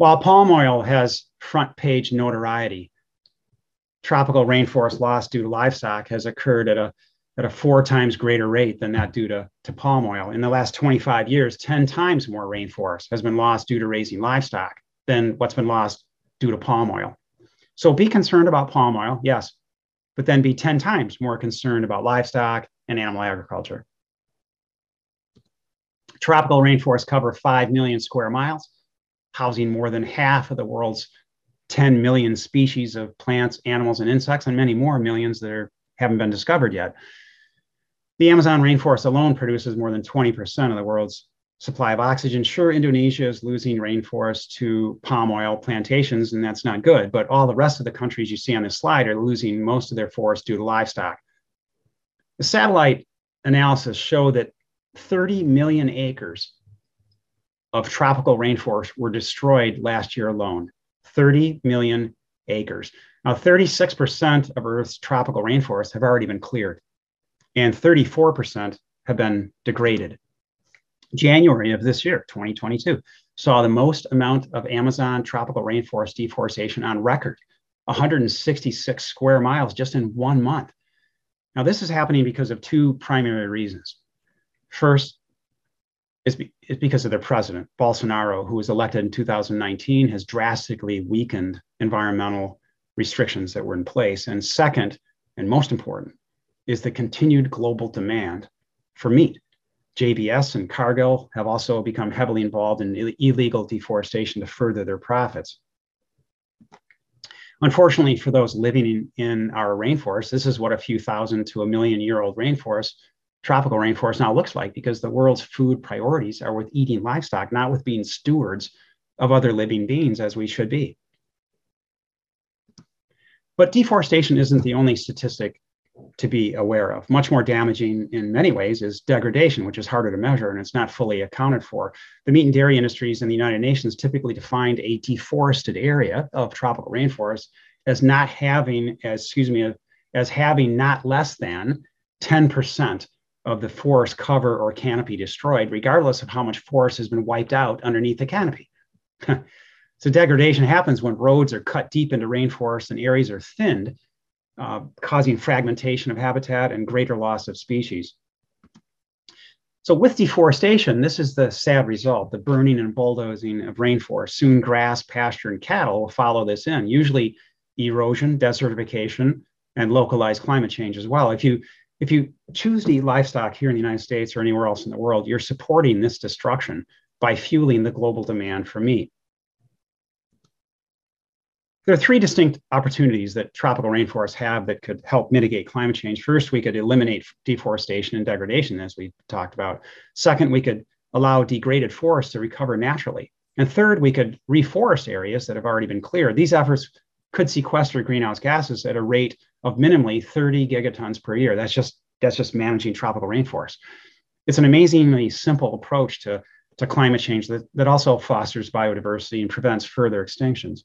While palm oil has front page notoriety, tropical rainforest loss due to livestock has occurred at a at a four times greater rate than that due to, to palm oil. In the last 25 years, 10 times more rainforest has been lost due to raising livestock than what's been lost due to palm oil. So be concerned about palm oil, yes, but then be 10 times more concerned about livestock and animal agriculture. Tropical rainforests cover 5 million square miles, housing more than half of the world's 10 million species of plants, animals, and insects, and many more millions that are, haven't been discovered yet. The Amazon rainforest alone produces more than 20% of the world's supply of oxygen. Sure, Indonesia is losing rainforest to palm oil plantations, and that's not good. But all the rest of the countries you see on this slide are losing most of their forests due to livestock. The satellite analysis show that 30 million acres of tropical rainforest were destroyed last year alone. 30 million acres. Now, 36% of Earth's tropical rainforests have already been cleared, and 34% have been degraded. January of this year, 2022, saw the most amount of Amazon tropical rainforest deforestation on record 166 square miles just in one month. Now, this is happening because of two primary reasons. First, is, be, is because of their president, Bolsonaro, who was elected in 2019, has drastically weakened environmental restrictions that were in place. And second, and most important, is the continued global demand for meat. JBS and Cargill have also become heavily involved in illegal deforestation to further their profits. Unfortunately, for those living in, in our rainforest, this is what a few thousand to a million year old rainforest tropical rainforest now looks like because the world's food priorities are with eating livestock, not with being stewards of other living beings as we should be. But deforestation isn't the only statistic to be aware of. Much more damaging in many ways is degradation, which is harder to measure and it's not fully accounted for. The meat and dairy industries in the United Nations typically defined a deforested area of tropical rainforest as not having, as excuse me, as having not less than 10% of the forest cover or canopy destroyed, regardless of how much forest has been wiped out underneath the canopy. so degradation happens when roads are cut deep into rainforests and areas are thinned, uh, causing fragmentation of habitat and greater loss of species. So with deforestation, this is the sad result, the burning and bulldozing of rainforest. Soon grass, pasture, and cattle will follow this in, usually erosion, desertification, and localized climate change as well. If you if you choose to eat livestock here in the United States or anywhere else in the world, you're supporting this destruction by fueling the global demand for meat. There are three distinct opportunities that tropical rainforests have that could help mitigate climate change. First, we could eliminate deforestation and degradation, as we talked about. Second, we could allow degraded forests to recover naturally. And third, we could reforest areas that have already been cleared. These efforts could sequester greenhouse gases at a rate of minimally 30 gigatons per year. That's just that's just managing tropical rainforests. It's an amazingly simple approach to, to climate change that, that also fosters biodiversity and prevents further extinctions.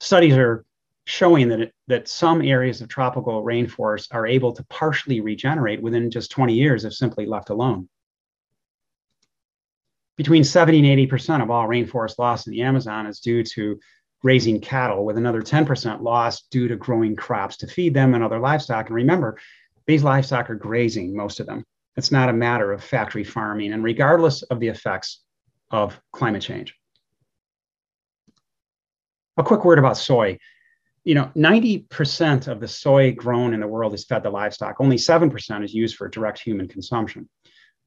Studies are showing that, it, that some areas of tropical rainforests are able to partially regenerate within just 20 years if simply left alone. Between 70 and 80% of all rainforest loss in the Amazon is due to raising cattle, with another 10% lost due to growing crops to feed them and other livestock. And remember, these livestock are grazing, most of them. It's not a matter of factory farming, and regardless of the effects of climate change. A quick word about soy. You know, 90% of the soy grown in the world is fed to livestock. Only 7% is used for direct human consumption.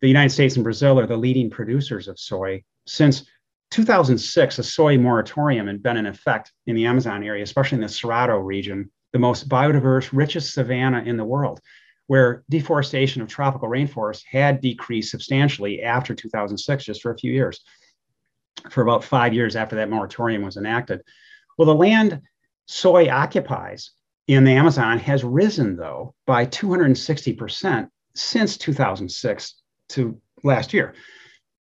The United States and Brazil are the leading producers of soy. Since 2006, a soy moratorium had been in effect in the Amazon area, especially in the Cerrado region, the most biodiverse, richest savanna in the world, where deforestation of tropical rainforests had decreased substantially after 2006, just for a few years, for about five years after that moratorium was enacted. Well, the land soy occupies in the Amazon has risen, though, by 260% since 2006 to last year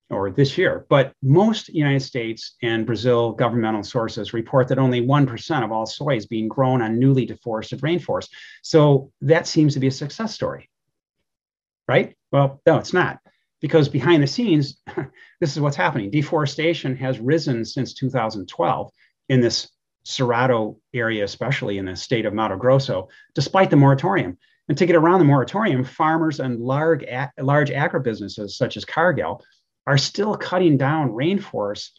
or this year. But most United States and Brazil governmental sources report that only 1% of all soy is being grown on newly deforested rainforests. So that seems to be a success story, right? Well, no, it's not. because behind the scenes, this is what's happening. Deforestation has risen since 2012 in this Cerrado area, especially in the state of Mato Grosso, despite the moratorium. And to get around the moratorium, farmers and large, large agribusinesses such as Cargill are still cutting down rainforests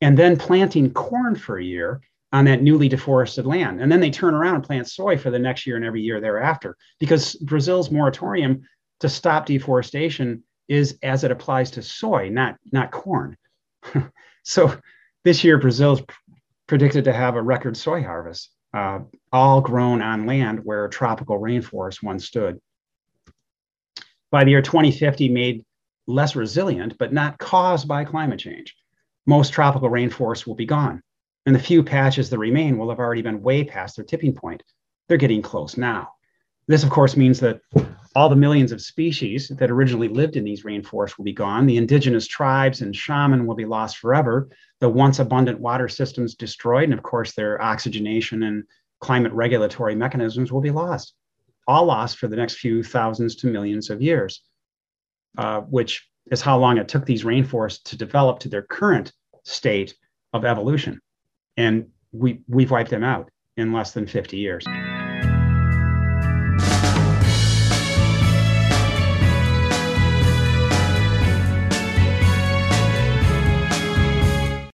and then planting corn for a year on that newly deforested land. And then they turn around and plant soy for the next year and every year thereafter because Brazil's moratorium to stop deforestation is as it applies to soy, not, not corn. so this year, Brazil is predicted to have a record soy harvest, uh, all grown on land where tropical rainforest once stood. By the year 2050, made less resilient, but not caused by climate change. Most tropical rainforests will be gone, and the few patches that remain will have already been way past their tipping point. They're getting close now. This, of course, means that all the millions of species that originally lived in these rainforests will be gone. The indigenous tribes and shaman will be lost forever. The once abundant water systems destroyed, and of course, their oxygenation and climate regulatory mechanisms will be lost. All lost for the next few thousands to millions of years, uh, which is how long it took these rainforests to develop to their current state of evolution. And we, we've wiped them out in less than 50 years.